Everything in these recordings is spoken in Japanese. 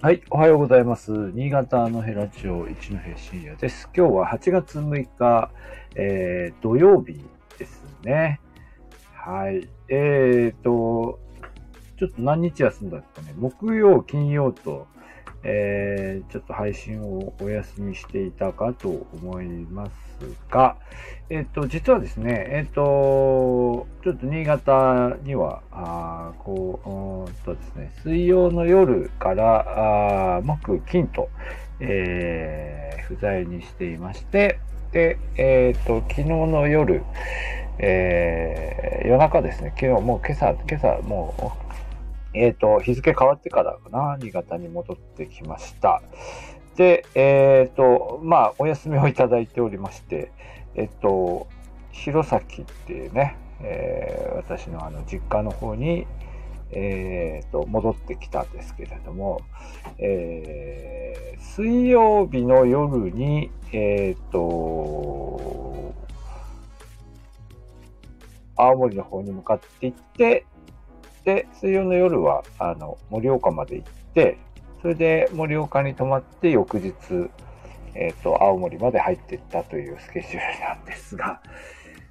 はい、おはようございます。新潟のヘラチオ一戸深夜です。今日は8月6日、えー、土曜日ですね。はい。えーと、ちょっと何日休んだっけね。木曜、金曜と、えー、ちょっと配信をお休みしていたかと思いますが、えっ、と、実はですね、えっ、と、ちょっと新潟には、あこう、うんとですね、水曜の夜から、あ木、金と、えー不在にしていまして、で、えっ、と、昨日の夜、えー夜中ですね、昨日もう今朝、今朝もう、えっ、と、日付変わってからかな、新潟に戻ってきました。で、えっ、と、まあ、お休みをいただいておりまして、えっと、弘前っていうね、えー私のあの実家の方に、えーと、戻ってきたんですけれども、えー水曜日の夜に、えっと、青森の方に向かって行って、水曜の夜は、あの、盛岡まで行って、それで盛岡に泊まって翌日、えっ、と、青森まで入っていったというスケジュールなんですが、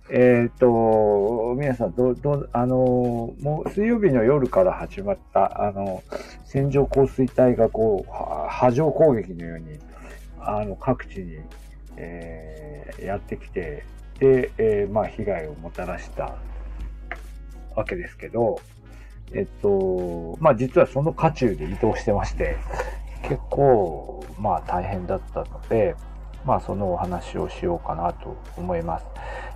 えっ、と、皆さん、ど、ど、あの、もう水曜日の夜から始まった、あの、線状降水帯がこう、波状攻撃のように、あの、各地に、えーやってきて、で、えーまあ、被害をもたらしたわけですけど、えっと、まあ実はその渦中で移動してまして、結構、まあ大変だったので、まあそのお話をしようかなと思います。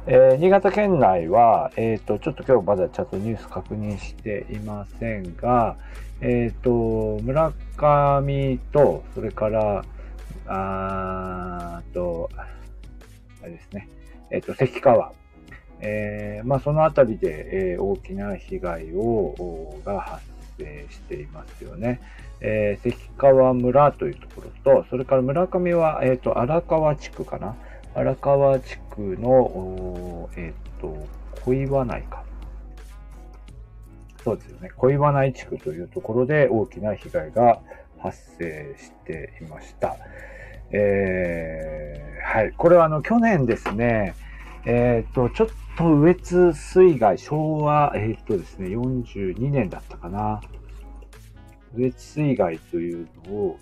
えー新潟県内は、えっ、と、ちょっと今日まだちゃんとニュース確認していませんが、えっ、と、村上と、それから、あーと、あれですね、えっ、と、関川、えーまあ、そのあたりで、えー大きな被害をが発生していますよね。えー関川村というところと、それから村上は、えっ、と、荒川地区かな。荒川地区の、えっ、と、小岩内か。そうですよね。小岩内地区というところで大きな被害が発生していました。えーはい。これはあの、去年ですね、えっ、と、ちょっと羽越水害、昭和、えっ、とですね、42年だったかな。羽越水害というのを、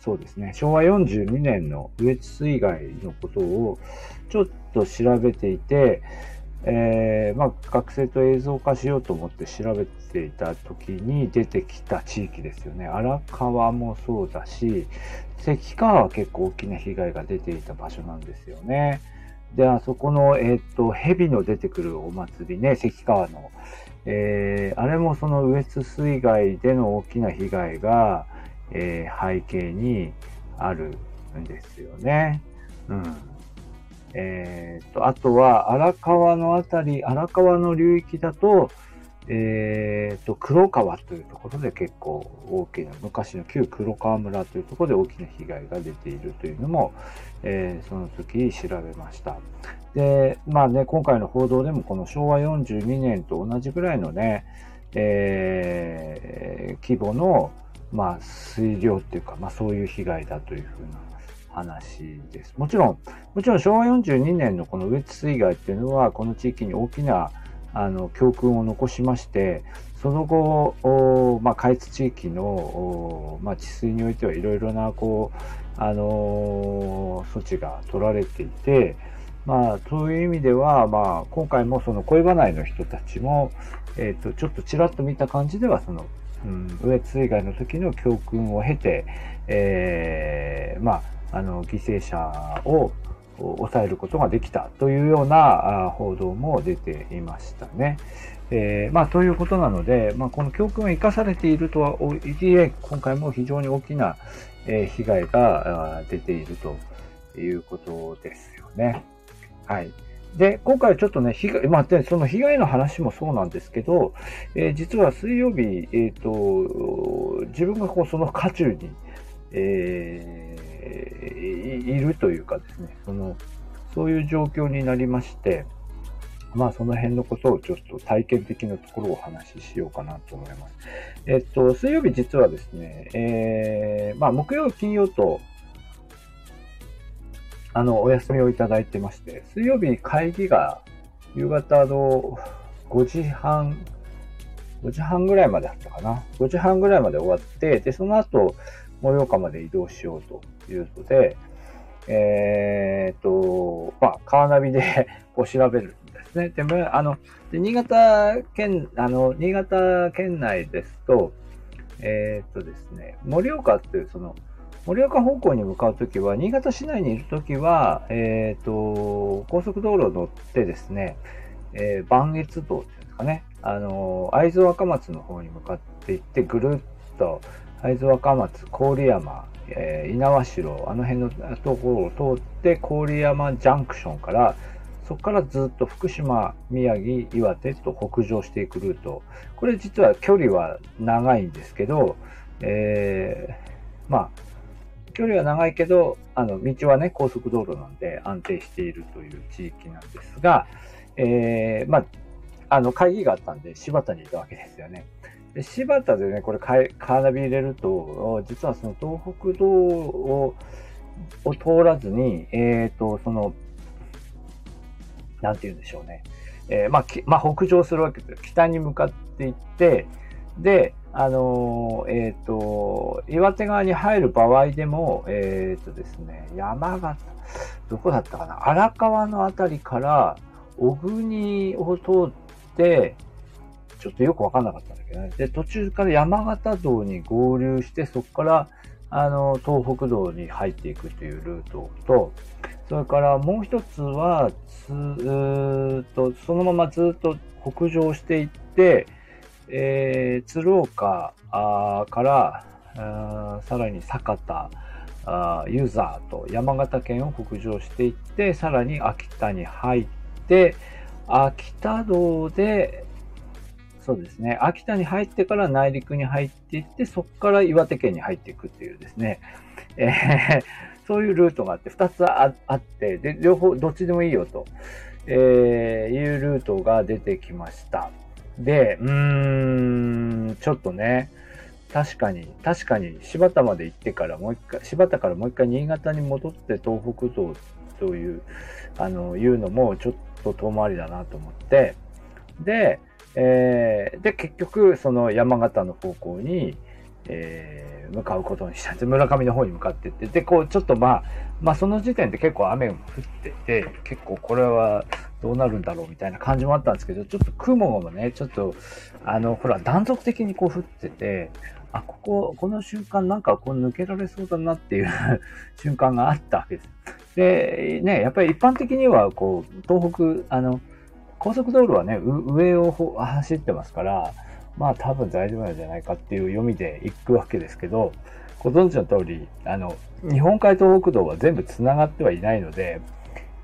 そうですね、昭和42年の羽越水害のことをちょっと調べていて、えーまあ、学生と映像化しようと思って調べていた時に出てきた地域ですよね。荒川もそうだし、関川は結構大きな被害が出ていた場所なんですよね。で、あそこの、えっ、と、蛇の出てくるお祭りね、関川の。えーあれもそのウエス水害での大きな被害が、えー背景にあるんですよね。うん。えーと、あとは荒川のあたり、荒川の流域だと、えーと、黒川というところで結構大きな、昔の旧黒川村というところで大きな被害が出ているというのも、えーその時調べました。で、まあね、今回の報道でもこの昭和42年と同じぐらいのね、えー規模の、まあ、水量っていうか、まあそういう被害だというふうな話です。もちろん、もちろん昭和42年のこの羽越水害っていうのは、この地域に大きなあの教訓を残しまして、その後、まあ、下越地域の、まあ、治水においてはいろいろな、こう、あのー措置が取られていて、まあ、そういう意味では、まあ、今回もその恋バナの人たちも、えっ、と、ちょっとちらっと見た感じでは、その、うん、羽越水害の時の教訓を経て、えーまあ、あの、犠牲者を抑えることができたというような報道も出ていましたね。えーまあ、ということなので、まあ、この教訓が生かされているとはいえ、今回も非常に大きな、被害が出ているということですよね。はい。で、今回はちょっとね、被害、まあ、でその被害の話もそうなんですけど、えー実は水曜日、えっ、と、自分がこう、その渦中に、えーいいるというかですね、その、そういう状況になりまして、まあその辺のことをちょっと体験的なところをお話ししようかなと思います。えっと、水曜日実はですね、えー、まあ木曜、金曜と、あの、お休みをいただいてまして、水曜日会議が夕方の5時半、5時半ぐらいまであったかな。5時半ぐらいまで終わって、で、その後、盛岡まで移動しようというので、えー、っと、まあ、カーナビで こう調べるんですね。でも、あの、で新潟県、あの、新潟県内ですと、えー、っとですね、盛岡っていう、その、盛岡方向に向かうときは、新潟市内にいるときは、えっ、と、高速道路を乗ってですね、えー、磐越道っていうんですかね、あの、会津若松の方に向かっていって、ぐるっと、会津若松、郡山、えー、猪苗代、あの辺のところを通って、郡山ジャンクションから、そこからずっと福島、宮城、岩手と北上していくルート。これ実は距離は長いんですけど、えー、まあ、距離は長いけど、あの、道はね、高速道路なんで安定しているという地域なんですが、えー、まあ、あの、会議があったんで、柴田にいたわけですよね。柴田でね、これカーナビ入れると、実はその東北道をを通らずに、えっ、ー、と、その、なんて言うんでしょうね。えー、まあ、まあ、北上するわけですよ。北に向かっていって、で、あのえっ、ー、と、岩手側に入る場合でも、えっ、ー、とですね、山形、どこだったかな？荒川のあたりから小国を通って、ちょっとよくわかんなかったんだけどね。で、途中から山形道に合流して、そこから、あの、東北道に入っていくというルートと、それからもう一つは、ずっと、そのままずっと北上していって、えー、鶴岡からさらに酒田あユーザーと山形県を北上していってさらに秋田に入って秋田道でそうですね。秋田に入ってから内陸に入っていってそこから岩手県に入っていくっていうですね、えー、そういうルートがあって2つあってで両方どっちでもいいよと、えー、いうルートが出てきました。で、うーん、ちょっとね、確かに、確かに柴田まで行ってからもう一回、柴田からもう一回新潟に戻って東北道という、あの、いうのもちょっと遠回りだなと思って、で、えー、で、結局、その山形の方向に、えー、向かうことにしたんです。村上の方に向かってって、で、こう、ちょっとまあ、まあその時点で結構雨も降ってて、結構これはどうなるんだろうみたいな感じもあったんですけど、ちょっと雲もね、ちょっと、あの、ほら、断続的にこう降ってて、あ、ここ、この瞬間なんかこう抜けられそうだなっていう 瞬間があったわけです。で、ね、やっぱり一般的には、こう、東北、あの、高速道路はね、上を走ってますから、まあ多分大丈夫なんじゃないかっていう読みで行くわけですけど、ご存知の通り、あの、日本海東北道は全部繋がってはいないので、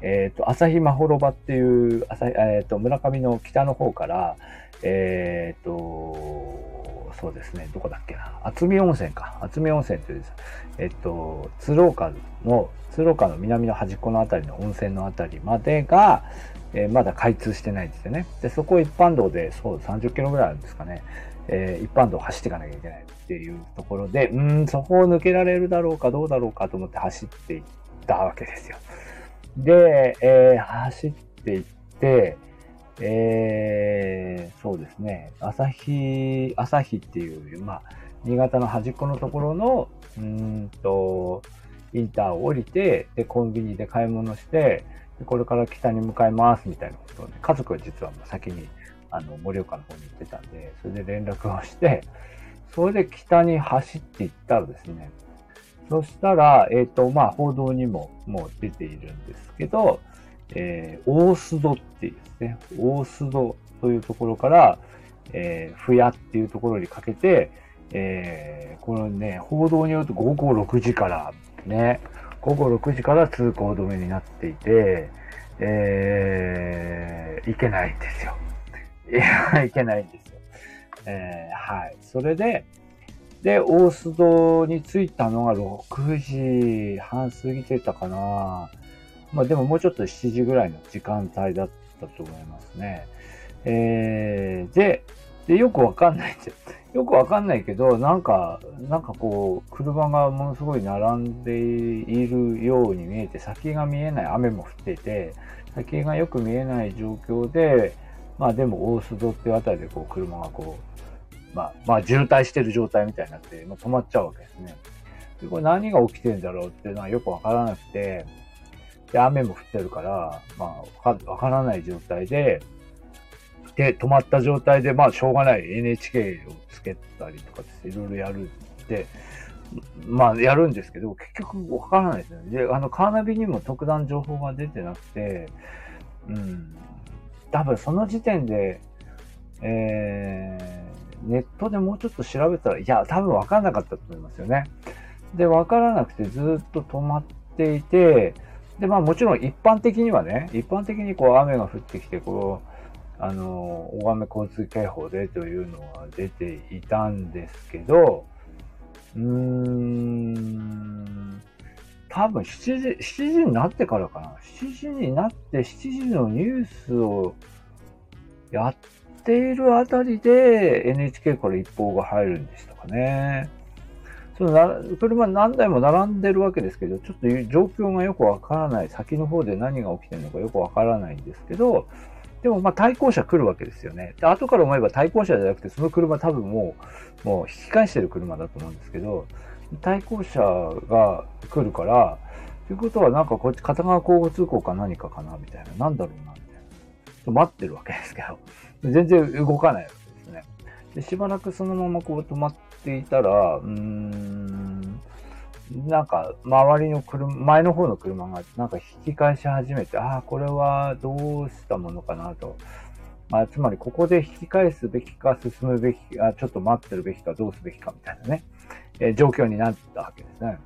えっ、ー、と、朝日まほろばっていう、朝えっ、ー、と、村上の北の方から、えっ、ー、と、そうですね、どこだっけな、厚見温泉か。厚見温泉っていう、えっと、鶴岡の、鶴岡の南の端っこのあたりの温泉のあたりまでが、えー、まだ開通してないんですよね。で、そこ一般道で、そう、30キロぐらいあるんですかね。えー、一般道走っていかなきゃいけないっていうところで、うん、そこを抜けられるだろうかどうだろうかと思って走っていったわけですよ。で、えー、走っていって、えー、そうですね、朝日、朝日っていう、まあ、新潟の端っこのところの、うんと、インターを降りて、で、コンビニで買い物して、これから北に向かいますみたいなことをね、家族は実はもう先に、あの、盛岡の方に行ってたんで、それで連絡をして、それで北に走っていったらですね、そしたら、えっ、ー、と、まあ、報道にももう出ているんですけど、えー、大須戸っていうですね、大須戸というところから、えー、ふやっていうところにかけて、えー、このね、報道によると午後6時からね、午後6時から通行止めになっていて、えー、行けないんですよ。いや、行けないんですよ。えー、はい。それで、で、大須戸に着いたのが6時半過ぎてたかな。まあでももうちょっと7時ぐらいの時間帯だったと思いますね。えー、で、で、よくわかんないんですよ。よくわかんないけど、なんか、なんかこう、車がものすごい並んでいるように見えて、先が見えない、雨も降ってて、先がよく見えない状況で、まあでも大須戸っていうあたりでこう車がこう、まあ、まあ渋滞してる状態みたいになって、まあ、止まっちゃうわけですね。で、これ何が起きてんだろうっていうのはよくわからなくて、で、雨も降ってるから、まあ、わからない状態で、で、止まった状態で、まあ、しょうがない NHK をつけたりとかですいろいろやるって、まあ、やるんですけど、結局わからないですよね。で、あの、カーナビにも特段情報が出てなくて、うん、多分その時点で、えー、ネットでもうちょっと調べたら、いや、多分わかんなかったと思いますよね。で、わからなくてずっと止まっていて、で、まあもちろん一般的にはね、一般的にこう雨が降ってきて、こう、あの、大雨交通警報でというのは出ていたんですけど、うーん、多分7時、7時になってからかな。7時になって7時のニュースをやっているあたりで NHK から一報が入るんでしたかね。そのな車何台も並んでるわけですけど、ちょっと状況がよくわからない、先の方で何が起きてるのかよくわからないんですけど、でもまあ対向車来るわけですよね。で、後から思えば対向車じゃなくて、その車多分もう、もう引き返してる車だと思うんですけど、対向車が来るから、ということはなんかこっち片側交互通行か何かかなみたいな、なんだろうなみたいな。待ってるわけですけど、全然動かないわけですね。で、しばらくそのままこう止まっていたら、うーん、なんか、周りの車、前の方の車がなんか引き返し始めて、ああ、これはどうしたものかなと。まあ、つまり、ここで引き返すべきか、進むべきか、ちょっと待ってるべきか、どうすべきかみたいなね、えー、状況になったわけですね。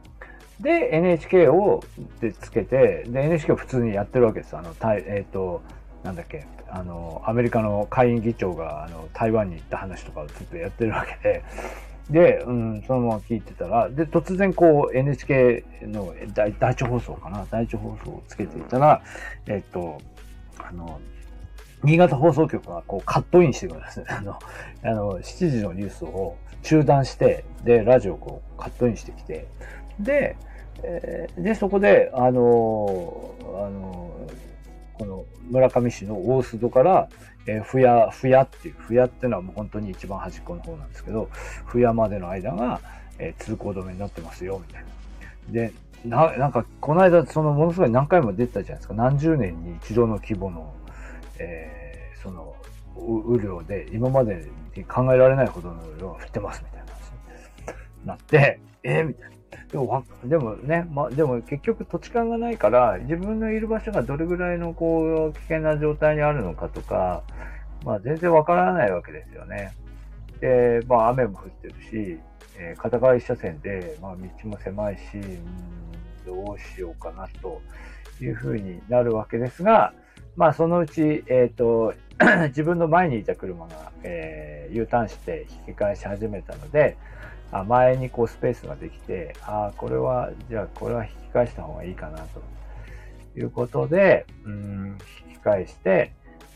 で、NHK をでつけて、で、NHK を普通にやってるわけです。あの、えっ、ー、と、なんだっけ、あの、アメリカの下院議長が、あの、台湾に行った話とかをずっとやってるわけで、で、うん、そのまま聞いてたら、で、突然こう NHK の第第一放送かな？第一放送をつけていたら、えっと、あの、新潟放送局がこうカットインしてくるんですね。あの、あの、7時のニュースを中断して、で、ラジオをこうカットインしてきて、で、えー、で、そこで、あの、あの、この村上市の大須戸から、えー、ふや、ふやっていう、ふやっていうのはもう本当に一番端っこの方なんですけど、ふやまでの間が、えー、通行止めになってますよ、みたいな。で、な、なんか、この間、そのものすごい何回も出てたじゃないですか。何十年に一度の規模の、えー、その、雨量で、今までに考えられないほどの雨量が降ってます、みたいな話になって、えー、みたいな。でも、でもね、ま、でも結局土地勘がないから、自分のいる場所がどれぐらいのこう、危険な状態にあるのかとか、まあ全然わからないわけですよね。で、まあ雨も降ってるし、えー、片側一車線で、まあ道も狭いし、うん、どうしようかなというふうになるわけですが、まあそのうち、えっ、ー、と、自分の前にいた車が、えー、U ターンして引き返し始めたので、あ前にこうスペースができて、ああ、これは、じゃあこれは引き返した方がいいかなということで、うん、引き返して、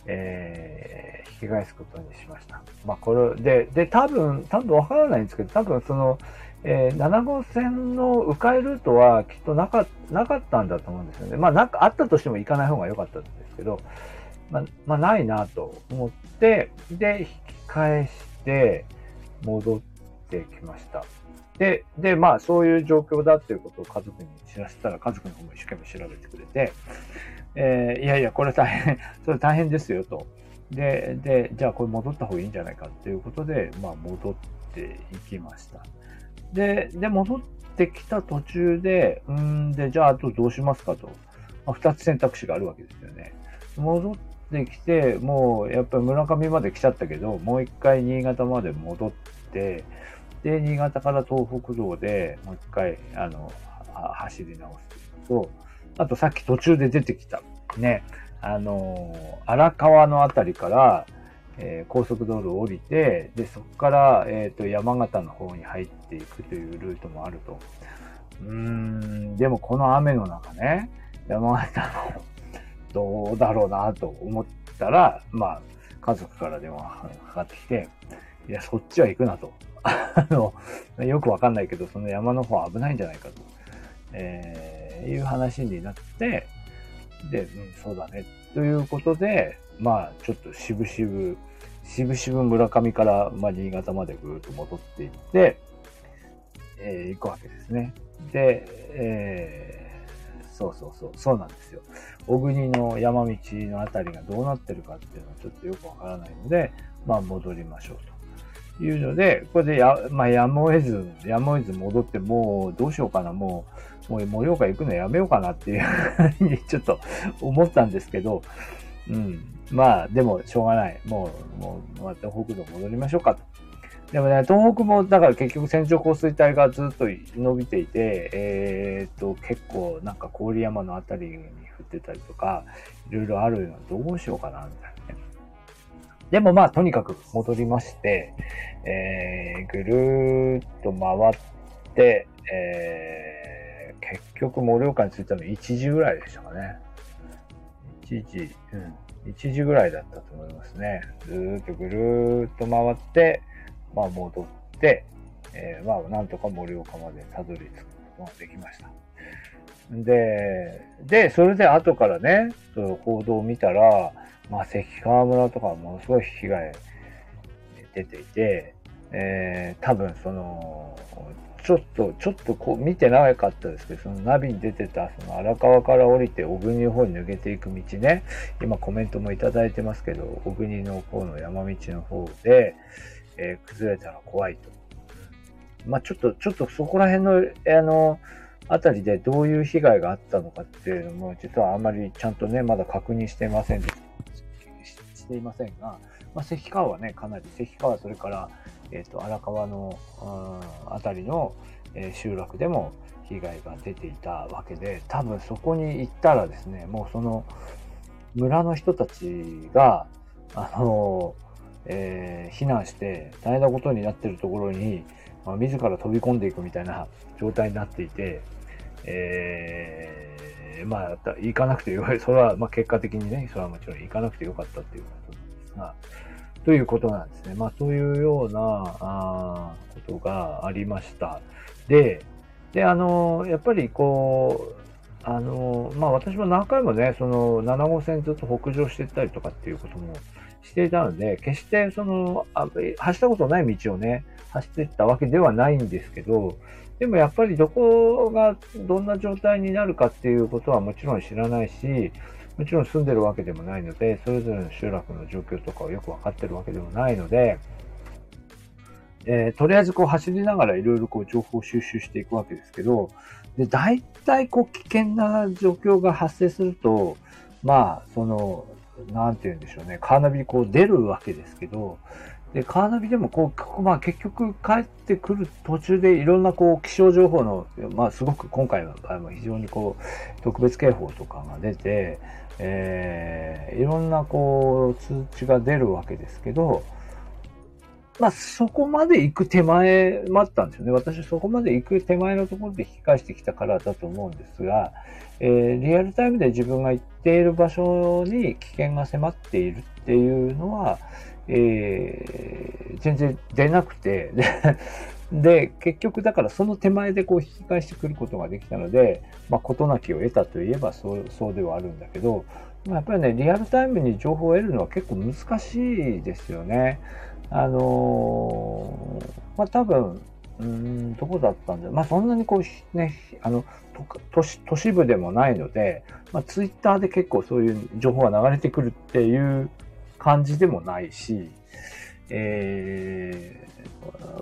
えー、引き返すことにしました。まあこれで、で、多分、多分わからないんですけど、多分その、えー、7号線の迂回ルートはきっとなかなかったんだと思うんですよね。まあなんかあったとしても行かない方が良かったんですけど、まあ、まあ、ないなと思って、で、引き返して、戻って、ってきました。で、で、まあ、そういう状況だっていうことを家族に知らせたら、家族の方も一生懸命調べてくれて、えー、いやいや、これ大変、それ大変ですよと。で、で、じゃあこれ戻った方がいいんじゃないかっていうことで、まあ、戻っていきました。で、で、戻ってきた途中で、うんで、じゃああとどうしますかと。まあ、二つ選択肢があるわけですよね。戻ってきて、もうやっぱり村上まで来ちゃったけど、もう一回新潟まで戻って、で、新潟から東北道でもう一回、あの、走り直すと、あとさっき途中で出てきた、ね、あの、荒川のあたりから、えー、高速道路を降りて、で、そこから、えっ、ー、と、山形の方に入っていくというルートもあると。うーん、でもこの雨の中ね、山形の、どうだろうなと思ったら、まあ、家族から電話がかかってきて、いや、そっちは行くなと。あの、よくわかんないけど、その山の方危ないんじゃないかと、えー、いう話になって、で、うん、そうだね。ということで、まあ、ちょっと渋々、渋々村上から、まあ、新潟までぐーっと戻っていって、えー、行くわけですね。で、えー、そうそうそう、そうなんですよ。小国の山道のあたりがどうなってるかっていうのはちょっとよくわからないので、まあ戻りましょうというので、これでや、まあやむを得ず、やむを得ず戻って、もうどうしようかな、もう、もう盛岡行くのやめようかなっていうふうに ちょっと思ったんですけど、うん。まあ、でもしょうがない。もう、もう、また北道戻りましょうかと。でもね、東北も、だから結局線状降水帯がずっと伸びていて、えー、っと、結構なんか郡山のあたりに降ってたりとか、いろいろあるのどうしようかな、みたいな。でもまあ、とにかく戻りまして、えー、ぐるーっと回って、えー、結局盛岡に着いたの1時ぐらいでしたかね。1時、うん、1時ぐらいだったと思いますね。ずーっとぐるーっと回って、まあ、戻って、えー、まあ、なんとか盛岡までたどり着くことができました。で、で、それで後からね、その報道を見たら、まあ、関川村とかものすごい被害出ていて、えー、多分その、ちょっと、ちょっとこう見てなかったですけど、そのナビに出てた、その荒川から降りて小国の方に抜けていく道ね、今コメントもいただいてますけど、小国の方の山道の方で、えー、崩れたら怖いと。まあ、ちょっと、ちょっとそこら辺の、あの、あたりでどういう被害があったのかっていうのも、実はあまりちゃんとね、まだ確認していませんでした。していませんが、まあ、関川はね、かなり、関川、それから、えっ、ー、と、荒川の、あたりの、えー、集落でも被害が出ていたわけで、多分そこに行ったらですね、もうその、村の人たちが、あのえー、避難して大変なことになってるところに、まあ、自ら飛び込んでいくみたいな状態になっていて、えー、まあ、行かなくてよい、それは、まあ、結果的にね、それはもちろん行かなくてよかったっていうことなんですが、ということなんですね。まあ、そういうような、あことがありました。で、で、あの、やっぱりこう、あの、まあ、私も何回もね、その、7号線ずっと北上していったりとかっていうこともしていたので、決してその、あ走ったことない道をね、走っていったわけではないんですけど、でもやっぱりどこがどんな状態になるかっていうことはもちろん知らないし、もちろん住んでるわけでもないので、それぞれの集落の状況とかをよくわかってるわけでもないので、えー、とりあえずこう走りながらいろいろこう情報収集していくわけですけど、で、大体こう危険な状況が発生すると、まあ、その、なんて言うんでしょうね、カーナビこう出るわけですけど、で、カーナビでもこう、まあ結局帰ってくる途中でいろんなこう気象情報の、まあすごく今回の場合は非常にこう特別警報とかが出て、えー、いろんなこう通知が出るわけですけど、まあそこまで行く手前待ったんですよね。私そこまで行く手前のところで引き返してきたからだと思うんですが、えー、リアルタイムで自分が行っている場所に危険が迫っているっていうのは、えー、全然出なくて、で、結局だからその手前でこう引き返してくることができたので、まあ、事なきを得たといえばそうそうではあるんだけど、まあやっぱりね、リアルタイムに情報を得るのは結構難しいですよね。あのー、まあ、多分、うん、どこだったんだまあ、そんなにこう、ね、あの、都市都市部でもないので、まあ、ツイッターで結構そういう情報が流れてくるっていう感じでもないし、え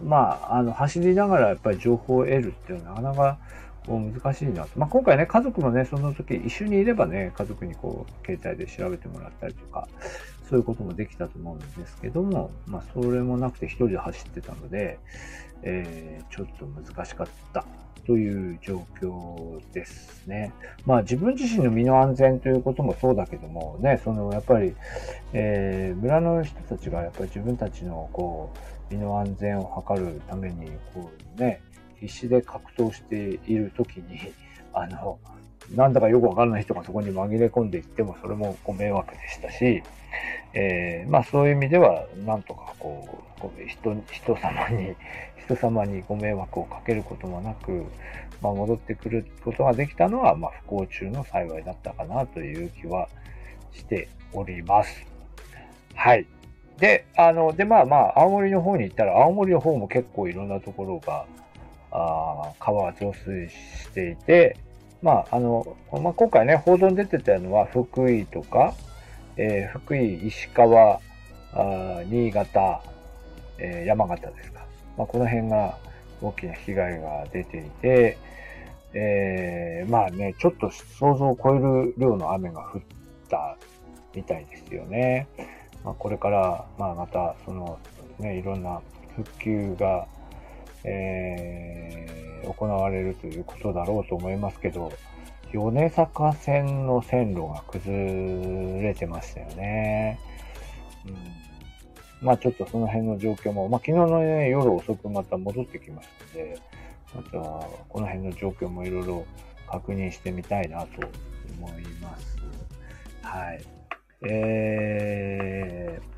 ー、まあ、あの、走りながらやっぱり情報を得るっていうのはなかなかこう難しいなと。まあ、今回ね、家族もね、その時一緒にいればね、家族にこう、携帯で調べてもらったりとか、そういうこともできたと思うんですけども、まあ、それもなくて一人で走ってたので、えー、ちょっと難しかったという状況ですね。まあ自分自身の身の安全ということもそうだけどもね、そのやっぱり、えー、村の人たちがやっぱり自分たちのこう、身の安全を図るために、こうね、必死で格闘している時に、あの、なんだかよくわからない人がそこに紛れ込んでいっても、それもご迷惑でしたし、えー、まあそういう意味では、なんとかこう、人、人様に、人様にご迷惑をかけることもなく、まあ、戻ってくることができたのは、まあ不幸中の幸いだったかなという気はしております。はい。で、あの、で、まあまあ、青森の方に行ったら、青森の方も結構いろんなところが、あ川が増水していて、まあ、あの、まあ、今回ね、報道に出てたのは、福井とか、えー、福井、石川、あ新潟、えー、山形ですか。まあ、この辺が大きな被害が出ていて、えー、まあね、ちょっと想像を超える量の雨が降ったみたいですよね。まあ、これから、まあ、また、その、ね、いろんな復旧が、えー、行われるということだろうと思いますけど、米坂線の線路が崩れてましたよね。うん、まあちょっとその辺の状況も、まあ昨日の、ね、夜遅くまた戻ってきましたので、またこの辺の状況もいろいろ確認してみたいなと思います。はい。えー、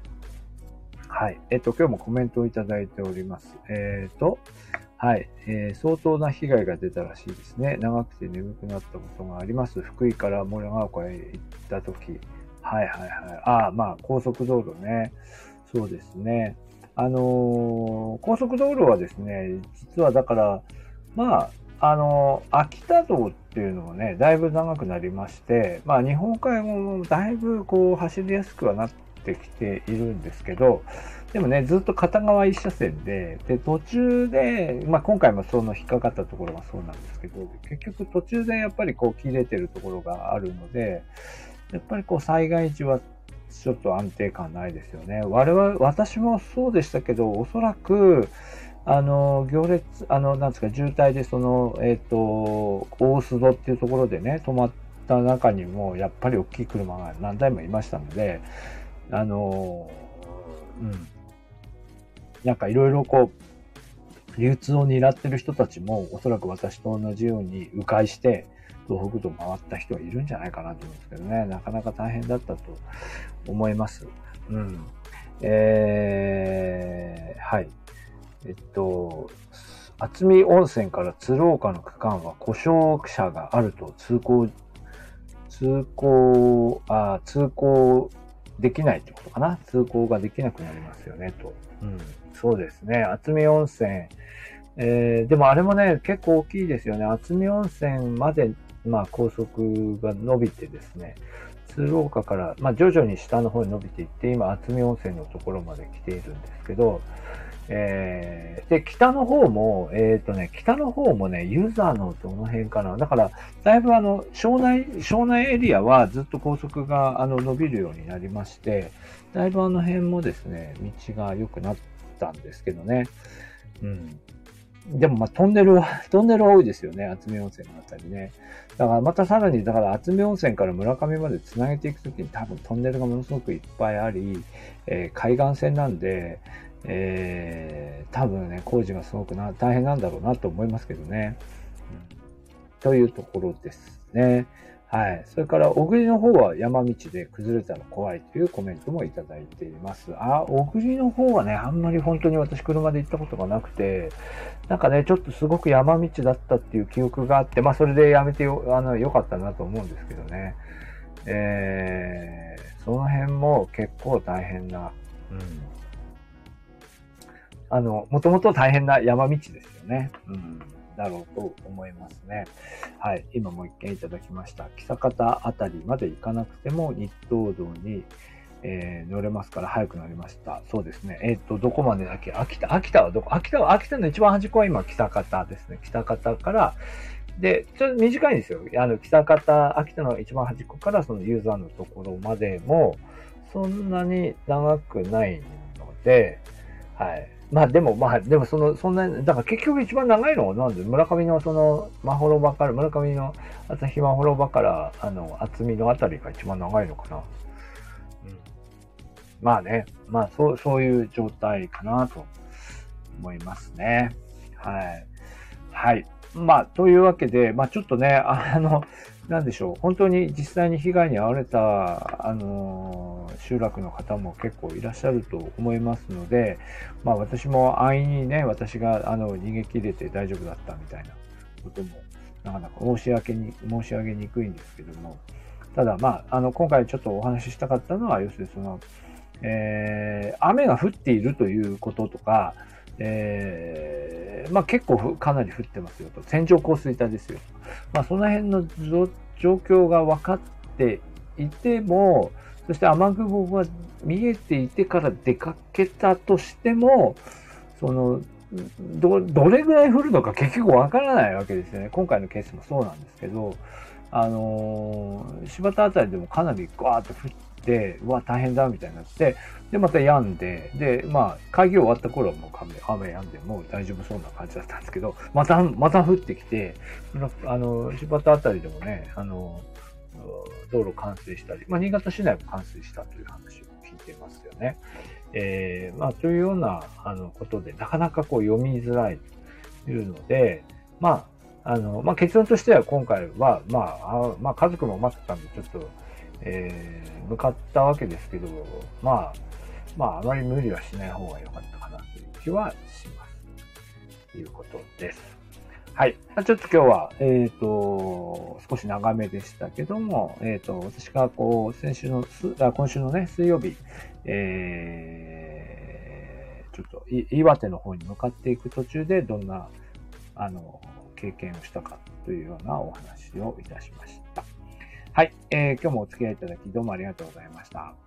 はい。えっと、今日もコメントをいただいております。えっ、ー、と、はい、えー、相当な被害が出たらしいですね。長くて眠くなったことがあります。福井から森川湖へ行ったとき。はいはいはい。ああ、まあ、高速道路ね。そうですね。あのー、高速道路はですね、実はだから、まあ、あのー、秋田道っていうのもね、だいぶ長くなりまして、まあ、日本海もだいぶこう走りやすくはなってきているんですけど、でもね、ずっと片側一車線で、で、途中で、まあ今回もその引っかかったところがそうなんですけど、結局途中でやっぱりこう切れてるところがあるので、やっぱりこう災害時はちょっと安定感ないですよね。我々、私もそうでしたけど、おそらく、あの、行列、あの、なんですか、渋滞でその、えっ、ー、と、大須戸っていうところでね、止まった中にも、やっぱり大きい車が何台もいましたので、あの、うん。なんかいろいろこう、流通を狙ってる人たちも、おそらく私と同じように迂回して、東北道回った人はいるんじゃないかなと思うんですけどね、なかなか大変だったと思います。うん。えー、はい。えっと、厚見温泉から鶴岡の区間は故障車があると通行、通行、あ通行できないってことかな通行ができなくなりますよね、と。うん。そうですね。厚見温泉。えー、でもあれもね、結構大きいですよね。厚見温泉まで、まあ、高速が伸びてですね、鶴岡から、まあ、徐々に下の方に伸びていって、今、厚見温泉のところまで来ているんですけど、えー、で、北の方も、えっ、ー、とね、北の方もね、ユーザーのどの辺かな。だから、だいぶあの、庄内、庄内エリアはずっと高速があの伸びるようになりまして、だいぶあの辺もですね、道が良くなったんですけどね。うん。でもまトンネルは、トンネル は多いですよね。厚見温泉のあたりね。だからまたさらに、だから厚見温泉から村上まで繋げていくときに多分トンネルがものすごくいっぱいあり、えー、海岸線なんで、えー、多分ね、工事がすごくな大変なんだろうなと思いますけどね。うん、というところですね。はい。それから、小栗の方は山道で崩れたら怖いというコメントもいただいています。あ、小栗の方はね、あんまり本当に私車で行ったことがなくて、なんかね、ちょっとすごく山道だったっていう記憶があって、まあそれでやめてよ、あの、良かったなと思うんですけどね。えー、その辺も結構大変な、うん。あの、もともと大変な山道ですよね。うん。だろうと思いますね。はい。今もう一件いただきました。久方あたりまで行かなくても日東道に、えー、乗れますから早くなりました。そうですね。えっ、ー、と、どこまでだっけ？秋田、秋田はどこ？秋田は、秋田の一番端っこは今、北方ですね。北方から、で、ちょっと短いんですよ。あの、北方、秋田の一番端っこからそのユーザーのところまでも、そんなに長くないので、はい。まあでも、まあでもその、そんな、だから結局一番長いのはなんで、村上のその、まほろばから、村上の朝日まほろばから、あの、厚みのあたりが一番長いのかな。うん。まあね、まあそう、そういう状態かなと思いますね。はい。はい。まあ、というわけで、まあ、ちょっとね、あの、なんでしょう、本当に実際に被害に遭われた、あの、集落の方も結構いらっしゃると思いますので、まあ、私も安易にね、私が、あの、逃げ切れて大丈夫だったみたいなことも、なかなか申し訳に、申し上げにくいんですけども、ただ、まあ、あの、今回ちょっとお話ししたかったのは、要するにその、えー、雨が降っているということとか、えー、まあ結構かなり降ってますよと。線状降水帯ですよ。まあその辺の状況が分かっていても、そして雨雲が見えていてから出かけたとしても、その、ど、どれぐらい降るのか結局わからないわけですよね。今回のケースもそうなんですけど、あのー、柴田あたりでもかなりガーッと降っ、うわ、大変だ、みたいになって、で、また病んで、で、まあ、会議終わった頃はもう雨、雨止んで、もう大丈夫そうな感じだったんですけど、また、また降ってきて、あの、柴田あたりでもね、あの、道路冠水したり、まあ、新潟市内も冠水したという話を聞いてますよね。えー、まあ、というような、あの、ことで、なかなかこう読みづらいというので、まあ、あの、まあ、結論としては今回は、まあ、あまあ、家族も待ってたんで、ちょっと、えー、向かったわけですけど、まあ、まあ、あまり無理はしない方が良かったかなという気はします。ということです。はい。ちょっと今日は、えっ、ー、と、少し長めでしたけども、えっ、ー、と、私がこう、先週の、あ今週のね、水曜日、えー、ちょっと、岩手の方に向かっていく途中で、どんな、あの、経験をしたかというようなお話をいたしました。はい、えー、今日もお付き合いいただきどうもありがとうございました。